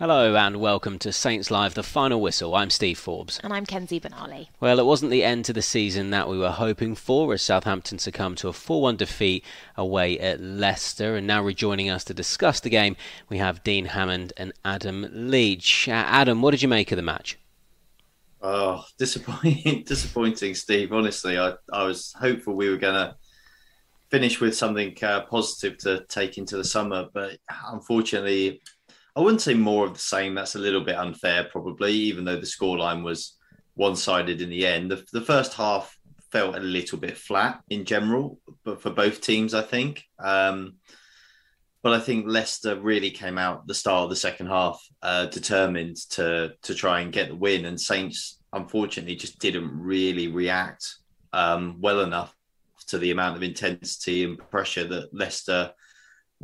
Hello and welcome to Saints Live, the final whistle. I'm Steve Forbes. And I'm Kenzie Benali. Well, it wasn't the end to the season that we were hoping for as Southampton succumbed to a 4 1 defeat away at Leicester. And now rejoining us to discuss the game, we have Dean Hammond and Adam Leach. Uh, Adam, what did you make of the match? Oh, disappointing, disappointing, Steve. Honestly, I, I was hopeful we were going to finish with something uh, positive to take into the summer, but unfortunately, I wouldn't say more of the same. That's a little bit unfair, probably, even though the scoreline was one sided in the end. The, the, first half felt a little bit flat in general, but for both teams, I think. Um, but I think Leicester really came out the start of the second half uh, determined to to try and get the win, and Saints unfortunately just didn't really react um, well enough to the amount of intensity and pressure that Leicester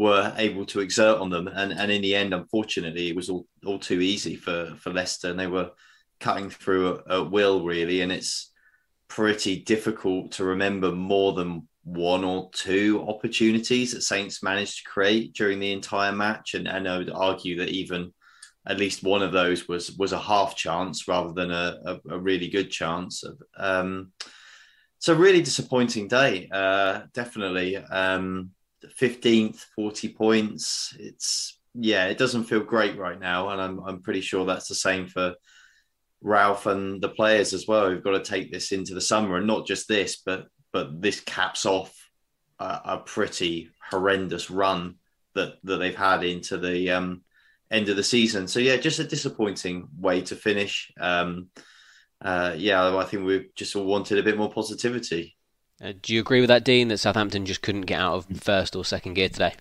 were able to exert on them. And, and in the end, unfortunately, it was all, all too easy for, for Leicester. And they were cutting through at, will, really. And it's pretty difficult to remember more than one or two opportunities that Saints managed to create during the entire match. And, and I would argue that even at least one of those was was a half chance rather than a, a, a really good chance. Um, so really disappointing day, uh, definitely. Um, 15th, 40 points. It's yeah, it doesn't feel great right now, and I'm I'm pretty sure that's the same for Ralph and the players as well. We've got to take this into the summer, and not just this, but but this caps off a, a pretty horrendous run that that they've had into the um, end of the season. So yeah, just a disappointing way to finish. Um, uh, yeah, I think we just all wanted a bit more positivity. Uh, do you agree with that, Dean, that Southampton just couldn't get out of first or second gear today?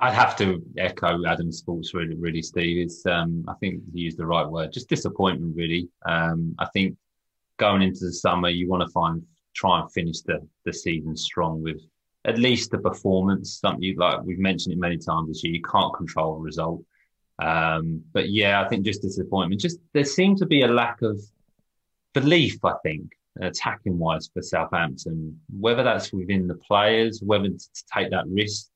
I'd have to echo Adam's thoughts, really, really, Steve. It's, um, I think he used the right word, just disappointment, really. Um, I think going into the summer, you want to find try and finish the, the season strong with at least the performance. Something you, like we've mentioned it many times this year, you can't control the result. Um, but yeah, I think just disappointment. Just there seemed to be a lack of belief. I think attacking wise for Southampton, whether that's within the players, whether to take that risk.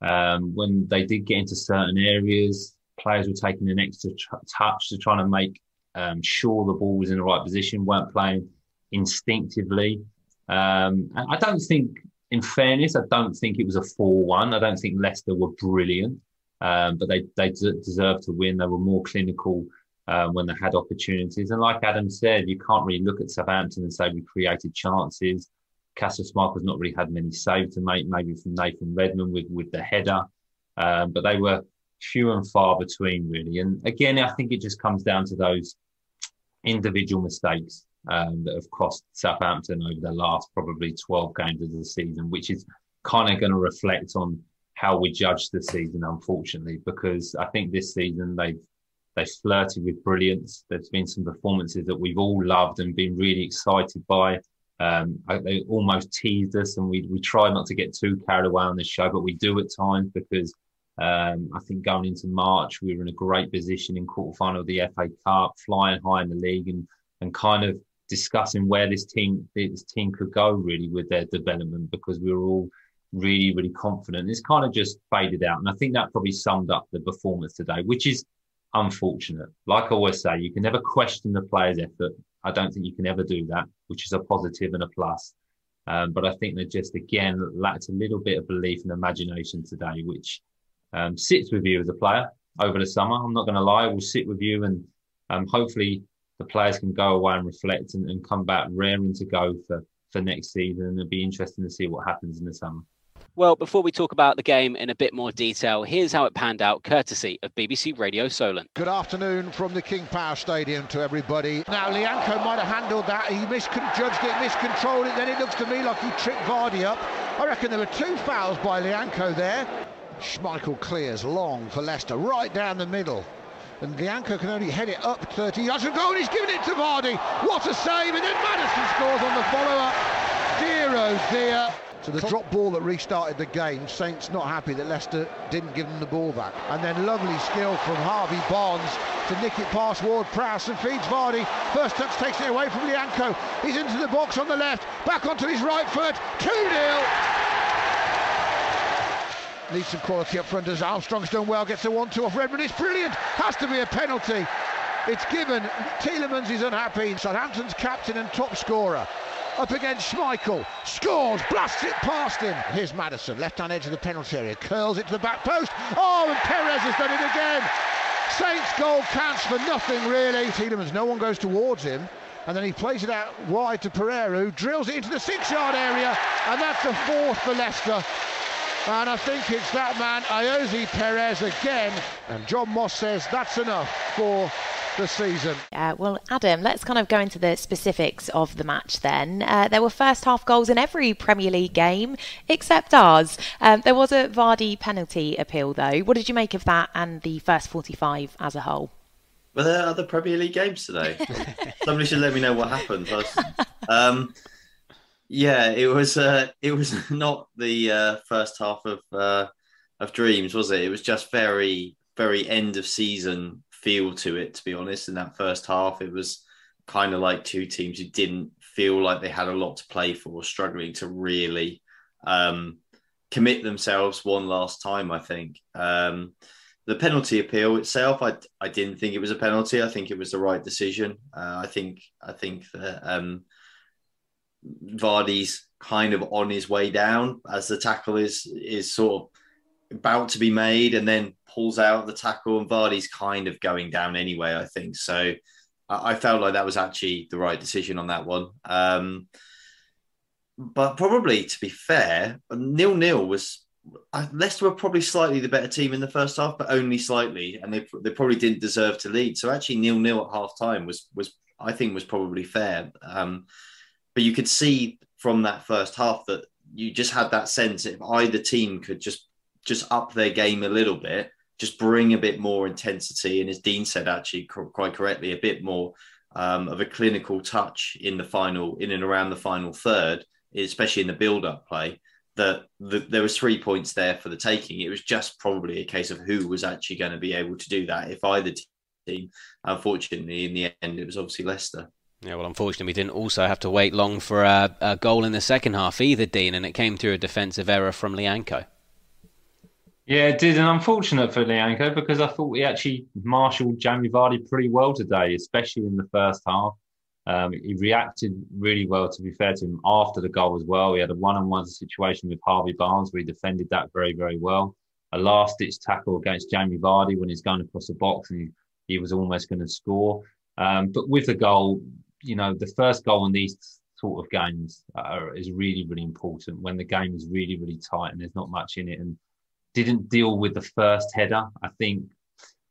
Um, when they did get into certain areas, players were taking an extra touch to try to make um, sure the ball was in the right position, weren't playing instinctively. Um, I don't think, in fairness, I don't think it was a 4 1. I don't think Leicester were brilliant, um, but they, they deserved to win. They were more clinical um, when they had opportunities. And like Adam said, you can't really look at Southampton and say we created chances. Kasper Schmeichel's not really had many saves to make, maybe from Nathan Redmond with, with the header. Um, but they were few and far between, really. And again, I think it just comes down to those individual mistakes um, that have cost Southampton over the last probably 12 games of the season, which is kind of going to reflect on how we judge the season, unfortunately, because I think this season they've they flirted with brilliance. There's been some performances that we've all loved and been really excited by. Um, they almost teased us, and we we try not to get too carried away on this show, but we do at times because um, I think going into March we were in a great position in quarterfinal of the FA Cup, flying high in the league, and and kind of discussing where this team this team could go really with their development because we were all really really confident. It's kind of just faded out, and I think that probably summed up the performance today, which is unfortunate. Like I always say, you can never question the player's effort. I don't think you can ever do that, which is a positive and a plus. Um, but I think they just again lacked a little bit of belief and imagination today, which um, sits with you as a player over the summer. I'm not going to lie; will sit with you, and um, hopefully the players can go away and reflect and, and come back raring to go for for next season. It'll be interesting to see what happens in the summer. Well, before we talk about the game in a bit more detail, here's how it panned out, courtesy of BBC Radio Solent. Good afternoon from the King Power Stadium to everybody. Now, Lyanco might have handled that. He misjudged it, miscontrolled it. Then it looks to me like he tripped Vardy up. I reckon there were two fouls by Lyanco there. Schmeichel clears long for Leicester, right down the middle. And Lyanco can only head it up 30 yards. And goal, he's given it to Vardy. What a save! And then Maddison scores on the follow-up. Dear oh dear. So the drop ball that restarted the game, Saints not happy that Leicester didn't give them the ball back. And then lovely skill from Harvey Barnes to nick it past Ward Prowse and feeds Vardy. First touch takes it away from Lyanco. He's into the box on the left, back onto his right foot, 2-0. needs some quality up front as Armstrong's done well, gets a 1-2 off Redmond. It's brilliant. Has to be a penalty. It's given. Tielemans is unhappy. Southampton's captain and top scorer up against Schmeichel, scores, blasts it past him. Here's Maddison, left hand edge of the penalty area, curls it to the back post. Oh, and Perez has done it again. Saints goal counts for nothing really. Tielemans, no one goes towards him. And then he plays it out wide to Pereira, who drills it into the six-yard area, and that's the fourth for Leicester. And I think it's that man, Ayoze Perez again. And John Moss says that's enough for the season. Uh, well, Adam, let's kind of go into the specifics of the match then. Uh, there were first half goals in every Premier League game except ours. Um, there was a Vardy penalty appeal, though. What did you make of that and the first 45 as a whole? Were there are other Premier League games today? Somebody should let me know what happened. Um, yeah, it was. Uh, it was not the uh, first half of uh, of Dreams, was it? It was just very, very end of season feel to it, to be honest. In that first half, it was kind of like two teams who didn't feel like they had a lot to play for, struggling to really um, commit themselves one last time. I think um, the penalty appeal itself, I I didn't think it was a penalty. I think it was the right decision. Uh, I think I think that um, Vardy's kind of on his way down as the tackle is is sort of about to be made and then pulls out the tackle and Vardy's kind of going down anyway, I think. So I, I felt like that was actually the right decision on that one. Um, but probably to be fair, nil nil was Leicester were probably slightly the better team in the first half, but only slightly, and they they probably didn't deserve to lead. So actually, nil nil at half time was was I think was probably fair. Um, but you could see from that first half that you just had that sense if either team could just just up their game a little bit, just bring a bit more intensity. And as Dean said, actually quite correctly, a bit more um, of a clinical touch in the final, in and around the final third, especially in the build-up play. That the, there was three points there for the taking. It was just probably a case of who was actually going to be able to do that. If either team, unfortunately, in the end, it was obviously Leicester. Yeah, well, unfortunately, we didn't also have to wait long for a, a goal in the second half either, Dean, and it came through a defensive error from Lyanco. Yeah, it did, and unfortunate for Lyanco because I thought he actually marshalled Jamie Vardy pretty well today, especially in the first half. Um, he reacted really well, to be fair to him, after the goal as well. He had a one-on-one situation with Harvey Barnes where he defended that very, very well. A last-ditch tackle against Jamie Vardy when he's going across the box and he, he was almost going to score. Um, but with the goal, you know, the first goal in these sort of games are, is really, really important when the game is really, really tight and there's not much in it. And didn't deal with the first header. I think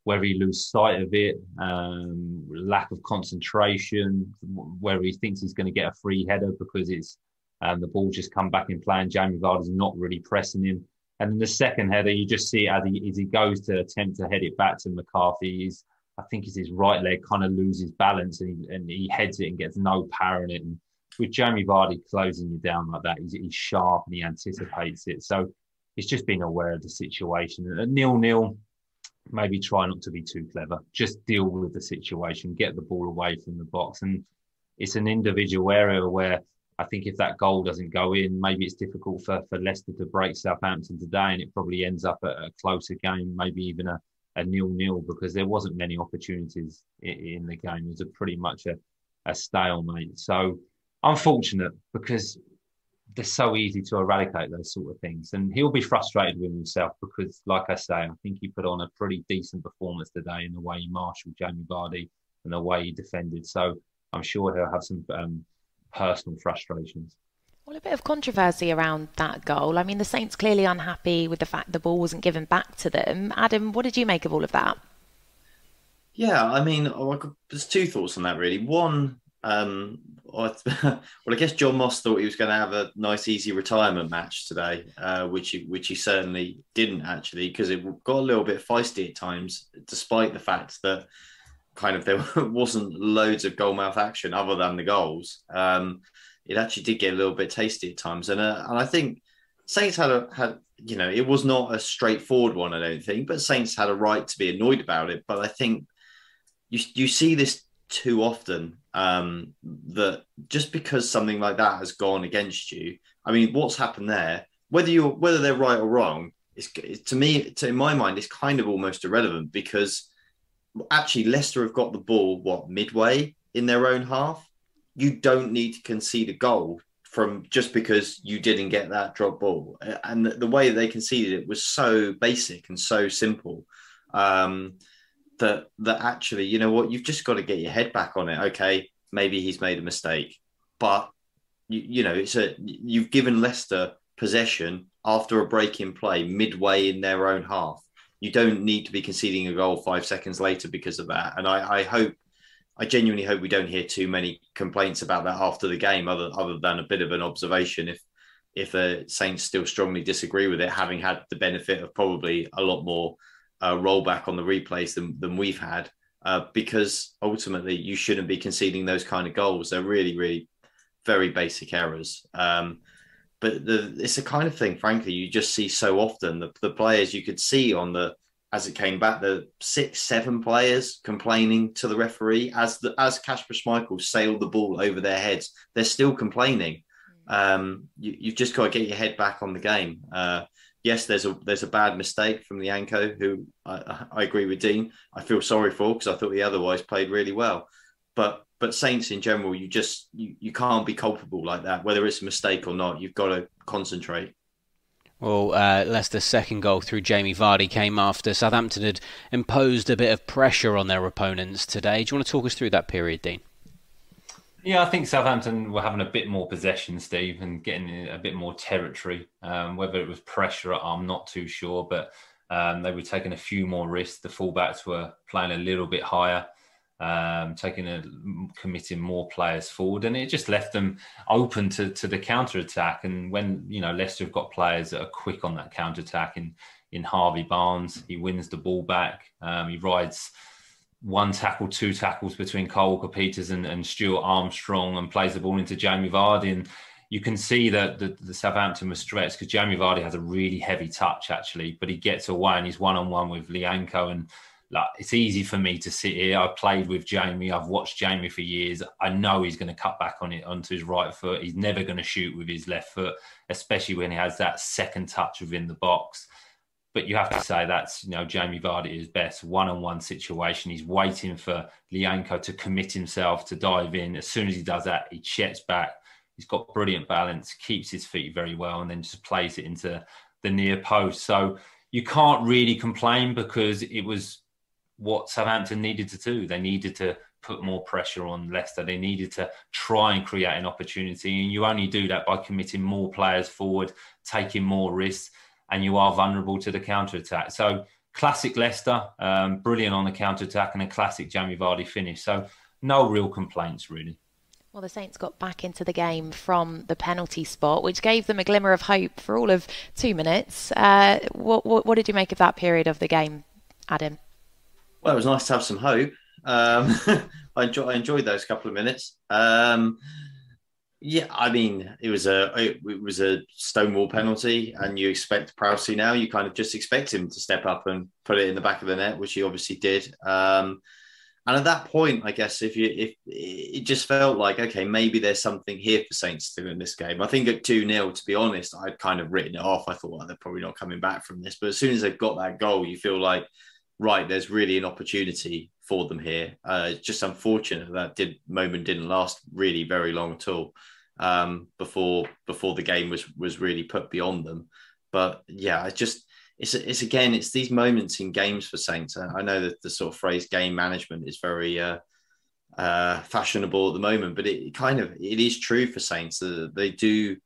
whether he lose sight of it, um, lack of concentration, whether he thinks he's going to get a free header because it's um, the ball just come back in play and Jamie Vardy's not really pressing him. And then the second header, you just see as he, as he goes to attempt to head it back to McCarthy, he's, I think it's his right leg kind of loses balance and he, and he heads it and gets no power in it. And with Jamie Vardy closing you down like that, he's, he's sharp and he anticipates it. So it's just being aware of the situation. At nil nil, maybe try not to be too clever. Just deal with the situation, get the ball away from the box. And it's an individual area where I think if that goal doesn't go in, maybe it's difficult for, for Leicester to break Southampton today. And it probably ends up at a closer game, maybe even a, a nil nil, because there wasn't many opportunities in, in the game. It was a pretty much a, a stalemate. So unfortunate because they're so easy to eradicate those sort of things. And he'll be frustrated with himself because, like I say, I think he put on a pretty decent performance today in the way he marshalled Jamie Vardy and the way he defended. So I'm sure he'll have some um, personal frustrations. Well, a bit of controversy around that goal. I mean, the Saints clearly unhappy with the fact the ball wasn't given back to them. Adam, what did you make of all of that? Yeah, I mean, oh, there's two thoughts on that really. One, um, well, I guess John Moss thought he was going to have a nice, easy retirement match today, uh, which he, which he certainly didn't actually, because it got a little bit feisty at times, despite the fact that kind of there wasn't loads of goalmouth action other than the goals. Um, it actually did get a little bit tasty at times, and uh, and I think Saints had a had you know it was not a straightforward one, I don't think, but Saints had a right to be annoyed about it. But I think you you see this too often um, that just because something like that has gone against you, I mean, what's happened there? Whether you whether they're right or wrong, it's to me, to, in my mind, it's kind of almost irrelevant because actually Leicester have got the ball what midway in their own half. You don't need to concede a goal from just because you didn't get that drop ball, and the, the way they conceded it was so basic and so simple. Um, that that actually, you know what, you've just got to get your head back on it. Okay, maybe he's made a mistake, but you, you know, it's a you've given Leicester possession after a break in play midway in their own half. You don't need to be conceding a goal five seconds later because of that. And I, I hope, I genuinely hope we don't hear too many complaints about that after the game, other other than a bit of an observation. If if the Saints still strongly disagree with it, having had the benefit of probably a lot more uh, rollback on the replays than than we've had, uh, because ultimately you shouldn't be conceding those kind of goals. They're really, really very basic errors. Um, but the, it's the kind of thing, frankly, you just see so often. The, the players you could see on the as it came back, the six, seven players complaining to the referee as the as Kasper Schmeichel sailed the ball over their heads. They're still complaining. Um, you, have just got to get your head back on the game. Uh, yes, there's a there's a bad mistake from Lyanco, who I, I agree with Dean. I feel sorry for because I thought he otherwise played really well. But but Saints in general, you just you, you can't be culpable like that, whether it's a mistake or not. You've got to concentrate. Well, uh, Leicester's second goal through Jamie Vardy came after Southampton had imposed a bit of pressure on their opponents today. Do you want to talk us through that period, Dean? Yeah, I think Southampton were having a bit more possession, Steve, and getting a bit more territory. Um, whether it was pressure, I'm not too sure, but um, they were taking a few more risks. The fullbacks were playing a little bit higher um, taking a committing more players forward, and it just left them open to to the counter attack. And when you know Leicester have got players that are quick on that counter attack, in in Harvey Barnes, he wins the ball back. Um, he rides one tackle, two tackles between Kyle Walker Peters and, and Stuart Armstrong, and plays the ball into Jamie Vardy. And you can see that the, the Southampton was stretched because Jamie Vardy has a really heavy touch actually, but he gets away and he's one on one with Lyanco and like it's easy for me to sit here. I've played with Jamie. I've watched Jamie for years. I know he's going to cut back on it onto his right foot. He's never going to shoot with his left foot, especially when he has that second touch within the box. But you have to say that's you know Jamie Vardy is best one-on-one situation. He's waiting for Lyanco to commit himself to dive in. As soon as he does that, he checks back. He's got brilliant balance, keeps his feet very well, and then just plays it into the near post. So you can't really complain because it was what Southampton needed to do. They needed to put more pressure on Leicester. They needed to try and create an opportunity. And you only do that by committing more players forward, taking more risks, and you are vulnerable to the counter attack. So, classic Leicester, um, brilliant on the counter attack, and a classic Jamie Vardy finish. So, no real complaints, really. Well, the Saints got back into the game from the penalty spot, which gave them a glimmer of hope for all of two minutes. Uh, what, what, what did you make of that period of the game, Adam? Well, it was nice to have some hope. Um, I, enjoy, I enjoyed those couple of minutes. Um, yeah, I mean, it was a it was a stonewall penalty, and you expect Prowsey now. You kind of just expect him to step up and put it in the back of the net, which he obviously did. Um, and at that point, I guess if you if it just felt like okay, maybe there's something here for Saints to in this game. I think at two 0 to be honest, I'd kind of written it off. I thought well, they're probably not coming back from this. But as soon as they've got that goal, you feel like right, there's really an opportunity for them here. Uh, it's just unfortunate that did moment didn't last really very long at all um, before before the game was was really put beyond them. But yeah, it's just it's it's again it's these moments in games for Saints. I know that the sort of phrase game management is very uh, uh, fashionable at the moment, but it kind of it is true for Saints. that they do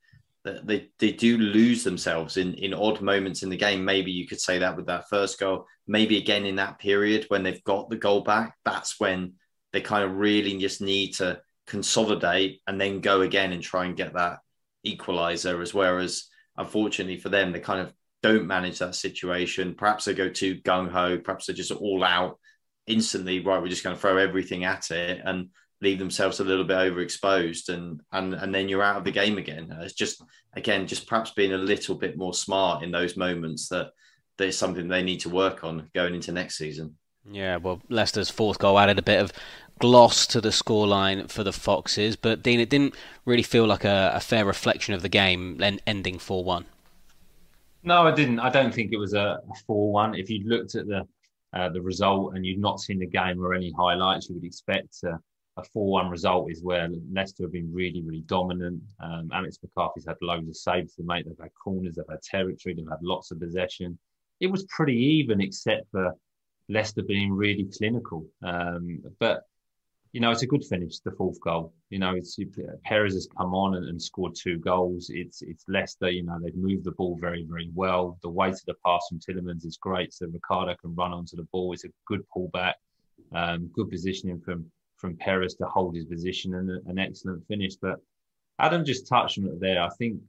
they they do lose themselves in in odd moments in the game. Maybe you could say that with that first goal. Maybe again in that period when they've got the goal back, that's when they kind of really just need to consolidate and then go again and try and get that equalizer. As whereas unfortunately for them, they kind of don't manage that situation. Perhaps they go too gung ho. Perhaps they're just all out instantly. Right, we're just going to throw everything at it and leave themselves a little bit overexposed and and and then you're out of the game again it's just again just perhaps being a little bit more smart in those moments that there's something they need to work on going into next season yeah well leicester's fourth goal added a bit of gloss to the scoreline for the foxes but dean it didn't really feel like a, a fair reflection of the game then ending 4-1 No, I didn't. I don't think it was a four-one. If you looked at the uh, the result and you'd not seen the game or any highlights, you would expect uh, a four-one result is where Leicester have been really, really dominant. Um, Alex McCarthy's had loads of saves to make. They've had corners, they've had territory, they've had lots of possession. It was pretty even, except for Leicester being really clinical. Um, but you know, it's a good finish, the fourth goal. You know, it's Perez has come on and, and, scored two goals. It's it's Leicester. You know, they've moved the ball very very well. The weight of the pass from Tielemans is great, so Ricardo can run onto the ball. It's a good pullback, um, good positioning from from Perez to hold his position, and an excellent finish. But Adam just touched on it there. I think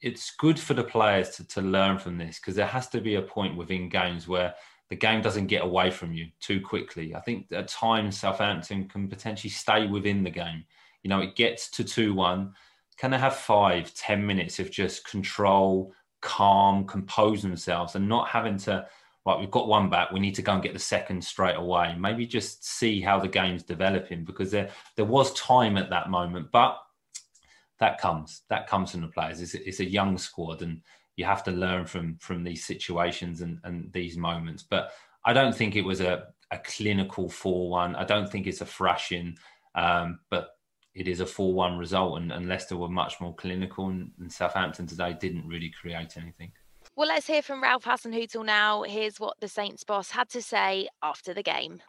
it's good for the players to, to learn from this because there has to be a point within games where the game doesn't get away from you too quickly. I think at times Southampton can potentially stay within the game. You know, it gets to 2 1. Can they have five, ten minutes of just control, calm, compose themselves and not having to, right, we've got one back, we need to go and get the second straight away. Maybe just see how the game's developing because there, there was time at that moment. But that comes, that comes from the players. It's, it's a young squad and you have to learn from from these situations and, and these moments. But I don't think it was a, a clinical 4 1. I don't think it's a thrashing, um, but it is a 4 1 result. And, and, Leicester were much more clinical, and, and, Southampton today didn't really create anything. Well, let's hear from Ralph Hasenhüttl now. Here's what the Saints boss had to say after the game.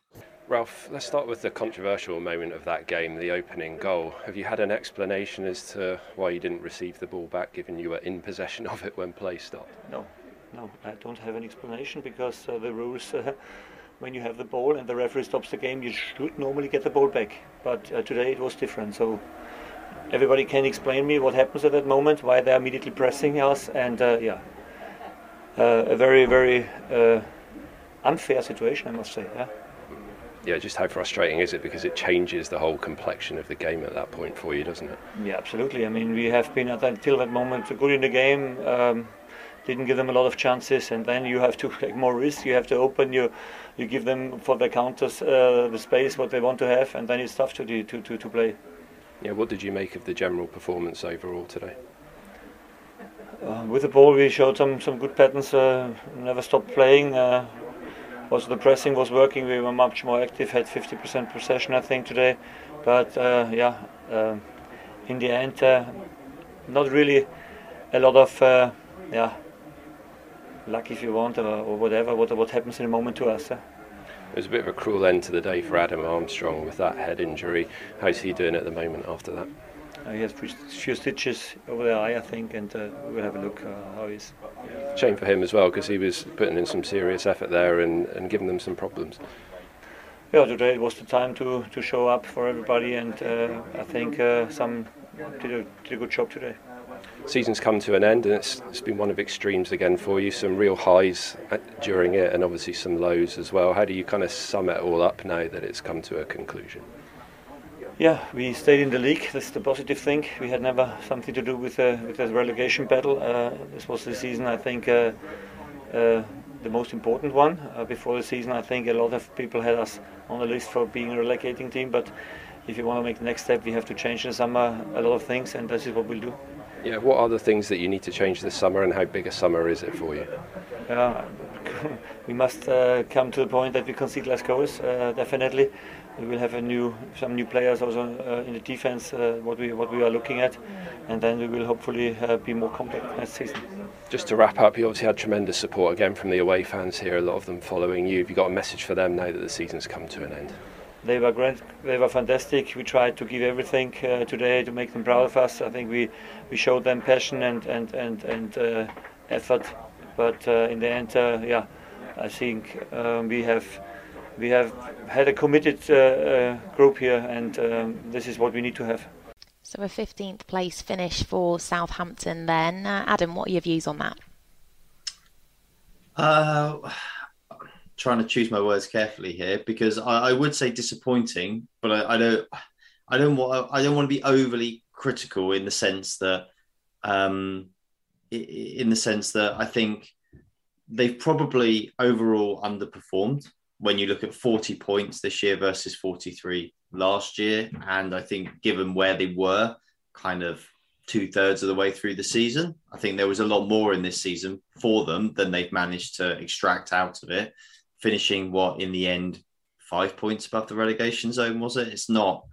Ralph, let's start with the controversial moment of that game, the opening goal. Have you had an explanation as to why you didn't receive the ball back, given you were in possession of it when play stopped? No, no, I don't have an explanation because uh, the rules, uh, when you have the ball and the referee stops the game, you should normally get the ball back. But uh, today it was different. So everybody can explain me what happens at that moment, why they're immediately pressing us, and uh, yeah, a very, very uh, unfair situation, I must say. Yeah yeah, just how frustrating is it because it changes the whole complexion of the game at that point for you, doesn't it? Yeah, absolutely. I mean, we have been at until that moment good in the game. Um, didn't give them a lot of chances, and then you have to take more risk. You have to open. You you give them for the counters uh, the space what they want to have, and then it's tough to to to, to play. Yeah, what did you make of the general performance overall today? Uh, with the ball, we showed some some good patterns. Uh, never stopped playing. Uh, also the pressing was working. We were much more active. Had 50% possession, I think, today. But uh, yeah, uh, in the end, uh, not really a lot of uh, yeah luck, if you want, or, or, whatever. What what happens in a moment to us. It was a bit of a cruel end to the day for Adam Armstrong with that head injury. How's he doing at the moment after that? Uh, he has a few stitches over the eye, I think, and uh, we'll have a look uh, how he's. Shame for him as well, because he was putting in some serious effort there and, and giving them some problems. Yeah, today it was the time to, to show up for everybody, and uh, I think uh, some did a, did a good job today. Season's come to an end, and it's, it's been one of extremes again for you. Some real highs during it, and obviously some lows as well. How do you kind of sum it all up now that it's come to a conclusion? Yeah, we stayed in the league. That's the positive thing. We had never something to do with uh, with the relegation battle. Uh, this was the season, I think, uh, uh the most important one. Uh, before the season, I think a lot of people had us on the list for being a relegating team. But if you want to make the next step, we have to change in the summer a lot of things, and this is what we'll do. Yeah, what are the things that you need to change this summer, and how big a summer is it for you? we must uh, come to the point that we concede less goals, definitely we will have a new some new players also uh, in the defense uh, what we what we are looking at. And then we will hopefully uh, be more compact next season. Just to wrap up you obviously had tremendous support again from the away fans here a lot of them following you. Have you got a message for them now that the season's come to an end? They were great they were fantastic. We tried to give everything uh, today to make them proud of us. I think we we showed them passion and and and, and uh, effort. But uh, in the end yeah i think um, we have we have had a committed uh, uh, group here, and um, this is what we need to have. So a 15th place finish for Southampton then. Uh, Adam, what are your views on that? Uh, trying to choose my words carefully here because I, I would say disappointing, but I, I, don't, I don't want, I don't want to be overly critical in the sense that, um, in the sense that I think they've probably overall underperformed when you look at 40 points this year versus 43 last year. And I think given where they were kind of two thirds of the way through the season. I think there was a lot more in this season for them than they've managed to extract out of it, finishing what in the end five points above the relegation zone was it? It's not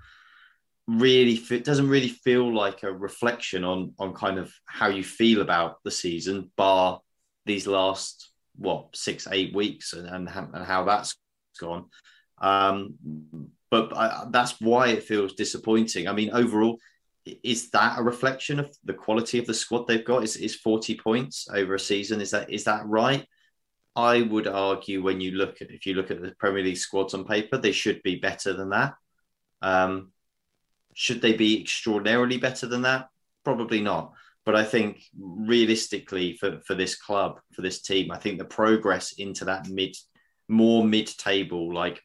really it doesn't really feel like a reflection on on kind of how you feel about the season bar these last what six eight weeks and and, and how that's gone. Um but I, that's why it feels disappointing. I mean overall is that a reflection of the quality of the squad they've got? Is, is 40 points over a season is that is that right? I would argue when you look at if you look at the premier league squads on paper they should be better than that. Um should they be extraordinarily better than that? Probably not. But I think realistically for, for this club, for this team, I think the progress into that mid, more mid table like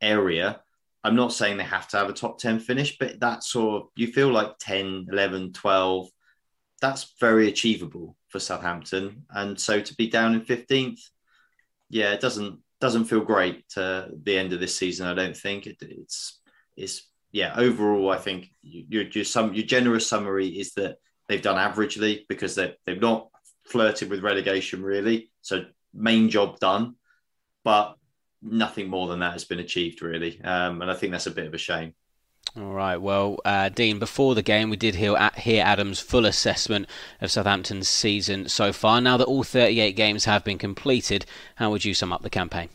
area, I'm not saying they have to have a top 10 finish, but that sort of, you feel like 10, 11, 12, that's very achievable for Southampton. And so to be down in 15th, yeah, it doesn't doesn't feel great to the end of this season. I don't think it, it's it's yeah, overall, I think your your some your generous summary is that they've done averagely because they they've not flirted with relegation really. So main job done, but nothing more than that has been achieved really, um, and I think that's a bit of a shame. All right. Well, uh, Dean, before the game, we did hear, hear Adam's full assessment of Southampton's season so far. Now that all 38 games have been completed, how would you sum up the campaign?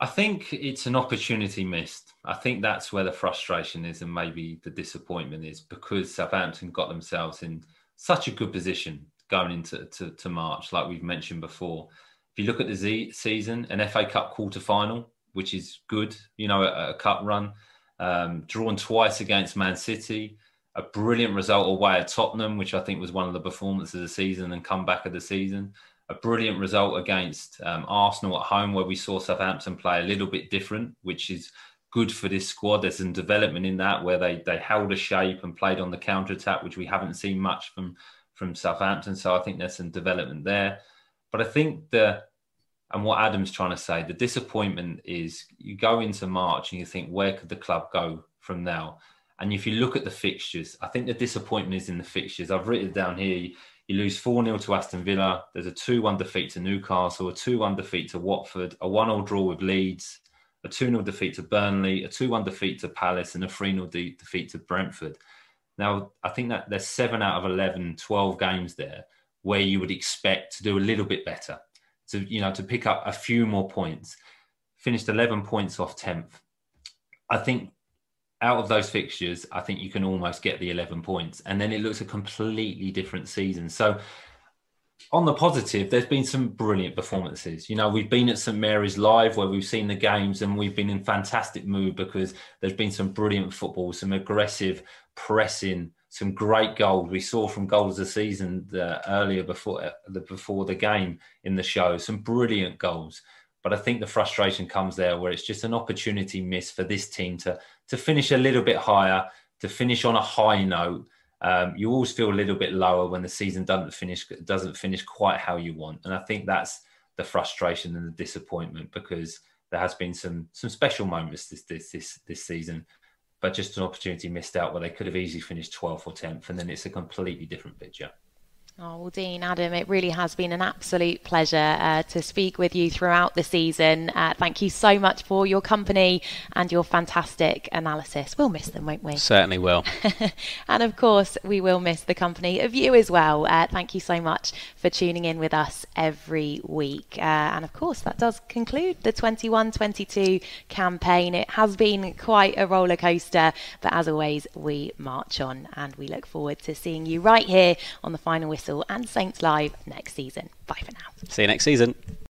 I think it's an opportunity missed. I think that's where the frustration is and maybe the disappointment is because Southampton got themselves in such a good position going into to, to March, like we've mentioned before. If you look at the Z season, an FA Cup quarter final, which is good, you know, a, a cup run, um, drawn twice against Man City, a brilliant result away at Tottenham, which I think was one of the performances of the season and comeback of the season a brilliant result against um, Arsenal at home, where we saw Southampton play a little bit different, which is good for this squad. There's some development in that where they they held a shape and played on the counter attack, which we haven't seen much from from Southampton. So I think there's some development there. But I think the and what Adam's trying to say, the disappointment is you go into March and you think, where could the club go from now? And if you look at the fixtures, I think the disappointment is in the fixtures. I've written down here you lose 4 0 to Aston Villa. There's a 2 1 defeat to Newcastle, a 2 1 defeat to Watford, a 1 0 draw with Leeds, a 2 0 defeat to Burnley, a 2 1 defeat to Palace, and a 3 0 de- defeat to Brentford. Now, I think that there's seven out of 11, 12 games there where you would expect to do a little bit better, to, you know, to pick up a few more points. Finished 11 points off 10th. I think out of those fixtures, I think you can almost get the 11 points. And then it looks a completely different season. So, on the positive, there's been some brilliant performances. You know, we've been at St Mary's Live where we've seen the games and we've been in fantastic mood because there's been some brilliant football, some aggressive pressing, some great goals. We saw from goals of the season the, earlier before the, before the game in the show, some brilliant goals. But I think the frustration comes there where it's just an opportunity miss for this team to to finish a little bit higher, to finish on a high note. Um, you always feel a little bit lower when the season doesn't finish doesn't finish quite how you want, and I think that's the frustration and the disappointment because there has been some some special moments this this this, this season, but just an opportunity missed out where they could have easily finished 12th or 10th, and then it's a completely different picture. Oh, well, Dean, Adam, it really has been an absolute pleasure uh, to speak with you throughout the season. Uh, thank you so much for your company and your fantastic analysis. We'll miss them, won't we? Certainly will. and of course, we will miss the company of you as well. Uh, thank you so much for tuning in with us every week. Uh, and of course, that does conclude the 21 22 campaign. It has been quite a roller coaster, but as always, we march on and we look forward to seeing you right here on the final whistle and Saints Live next season. Bye for now. See you next season.